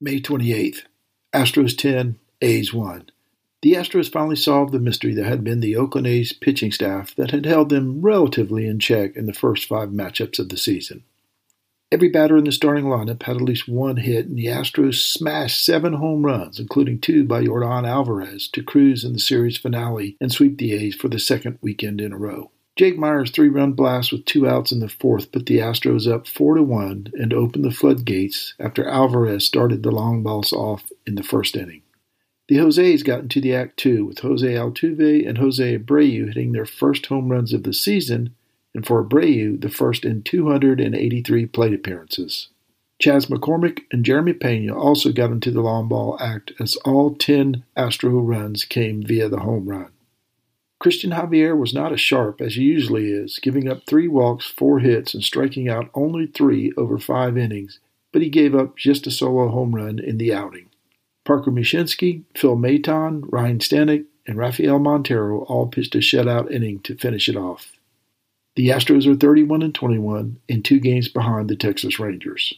May 28th. Astros 10, A's 1. The Astros finally solved the mystery that had been the Oakland A's pitching staff that had held them relatively in check in the first five matchups of the season. Every batter in the starting lineup had at least one hit, and the Astros smashed seven home runs, including two by Yordan Alvarez, to cruise in the series finale and sweep the A's for the second weekend in a row. Jake Meyers' three-run blast with two outs in the fourth put the Astros up four to one and opened the floodgates after Alvarez started the long balls off in the first inning. The Jose's got into the act too, with Jose Altuve and Jose Abreu hitting their first home runs of the season, and for Abreu, the first in 283 plate appearances. Chas McCormick and Jeremy Pena also got into the long ball act as all 10 Astro runs came via the home run. Cristian Javier was not as sharp as he usually is, giving up three walks, four hits, and striking out only three over five innings, but he gave up just a solo home run in the outing. Parker Mushinski, Phil Maton, Ryan Stanek, and Rafael Montero all pitched a shutout inning to finish it off. The Astros are 31 and 21 and two games behind the Texas Rangers.